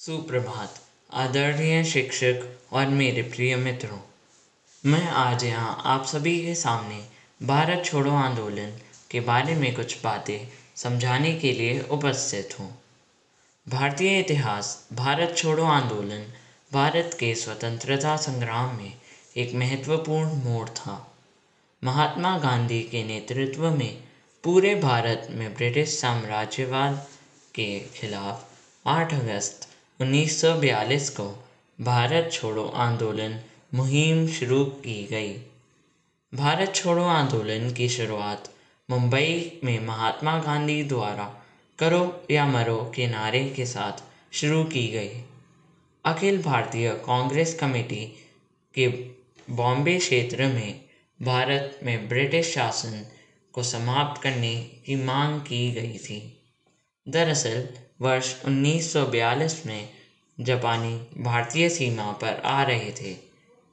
सुप्रभात, आदरणीय शिक्षक और मेरे प्रिय मित्रों। मैं आज यहाँ आप सभी के सामने भारत छोड़ो आंदोलन के बारे में कुछ बातें समझाने के लिए उपस्थित हूँ। भारतीय इतिहास, भारत छोड़ो आंदोलन, भारत के स्वतंत्रता संग्राम में एक महत्वपूर्ण मोड़ था। महात्मा गांधी के नेतृत्व में पूरे भारत में ब्रिटिश साम्राज्यवाद के खिलाफ 8 अगस्त 1942 को भारत छोड़ो आंदोलन मुहिम शुरू की गई। भारत छोड़ो आंदोलन की शुरुआत मुंबई में महात्मा गांधी द्वारा करो या मरो के नारे के साथ शुरू की गई। अखिल भारतीय कांग्रेस कमेटी के बॉम्बे क्षेत्र में भारत में ब्रिटिश शासन को समाप्त करने की मांग की गई थी। दरअसल वर्ष 1942 में जापानी भारतीय सीमा पर आ रहे थे,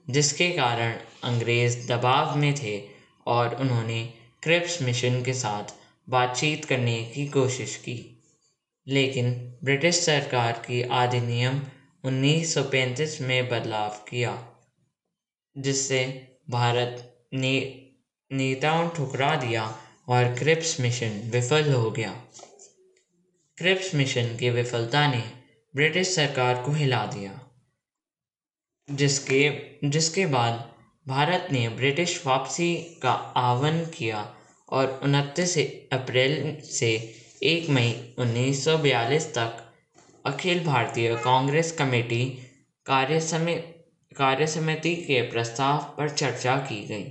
जिसके कारण अंग्रेज़ दबाव में थे और उन्होंने क्रिप्स मिशन के साथ बातचीत करने की कोशिश की। लेकिन ब्रिटिश सरकार की अधिनियम 1935 में बदलाव किया, जिससे भारत ने नेताओं ठुकरा दिया और क्रिप्स मिशन विफल हो गया। क्रिप्स मिशन की विफलता ने ब्रिटिश सरकार को हिला दिया, जिसके जिसके बाद भारत ने ब्रिटिश वापसी का आह्वान किया और उनतीस अप्रैल से एक मई 1942 तक अखिल भारतीय कांग्रेस कमेटी कार्य कार्य समिति के प्रस्ताव पर चर्चा की गई।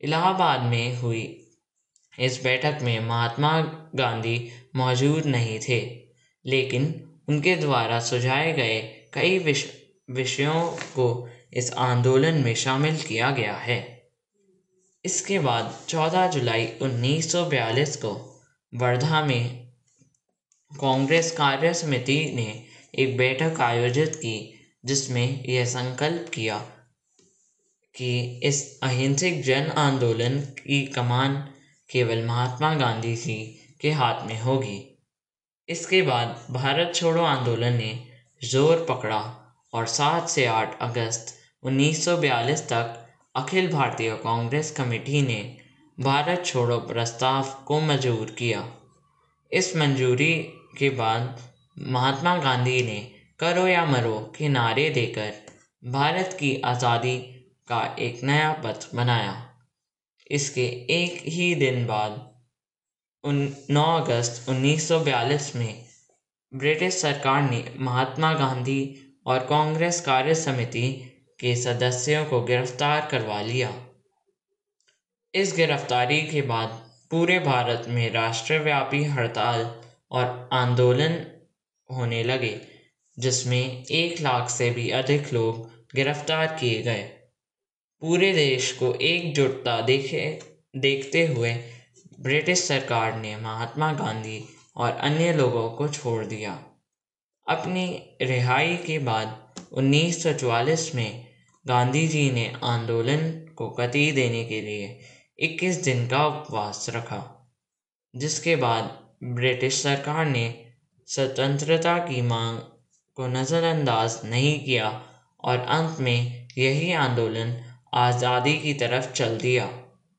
इलाहाबाद में हुई इस बैठक में महात्मा गांधी मौजूद नहीं थे, लेकिन उनके द्वारा सुझाए गए कई विष विषयों को इस आंदोलन में शामिल किया गया है। इसके बाद 14 जुलाई 1942 को वर्धा में कांग्रेस कार्य समिति ने एक बैठक आयोजित की, जिसमें यह संकल्प किया कि इस अहिंसक जन आंदोलन की कमान केवल महात्मा गांधी जी के हाथ में होगी। इसके बाद भारत छोड़ो आंदोलन ने ज़ोर पकड़ा और सात से आठ अगस्त 1942 तक अखिल भारतीय कांग्रेस कमेटी ने भारत छोड़ो प्रस्ताव को मंजूर किया। इस मंजूरी के बाद महात्मा गांधी ने करो या मरो के नारे देकर भारत की आज़ादी का एक नया पथ बनाया। इसके एक ही दिन बाद, उन 9 अगस्त 1942 में ब्रिटिश सरकार ने महात्मा गांधी और कांग्रेस कार्य समिति के सदस्यों को गिरफ़्तार करवा लिया। इस गिरफ्तारी के बाद पूरे भारत में राष्ट्रव्यापी हड़ताल और आंदोलन होने लगे, जिसमें एक लाख से भी अधिक लोग गिरफ़्तार किए गए। पूरे देश को एकजुटता देखे, देखते हुए ब्रिटिश सरकार ने महात्मा गांधी और अन्य लोगों को छोड़ दिया। अपनी रिहाई के बाद 1944 में गांधी जी ने आंदोलन को गति देने के लिए 21 दिन का उपवास रखा, जिसके बाद ब्रिटिश सरकार ने स्वतंत्रता की मांग को नज़रअंदाज नहीं किया और अंत में यही आंदोलन आज़ादी की तरफ़ चल दिया।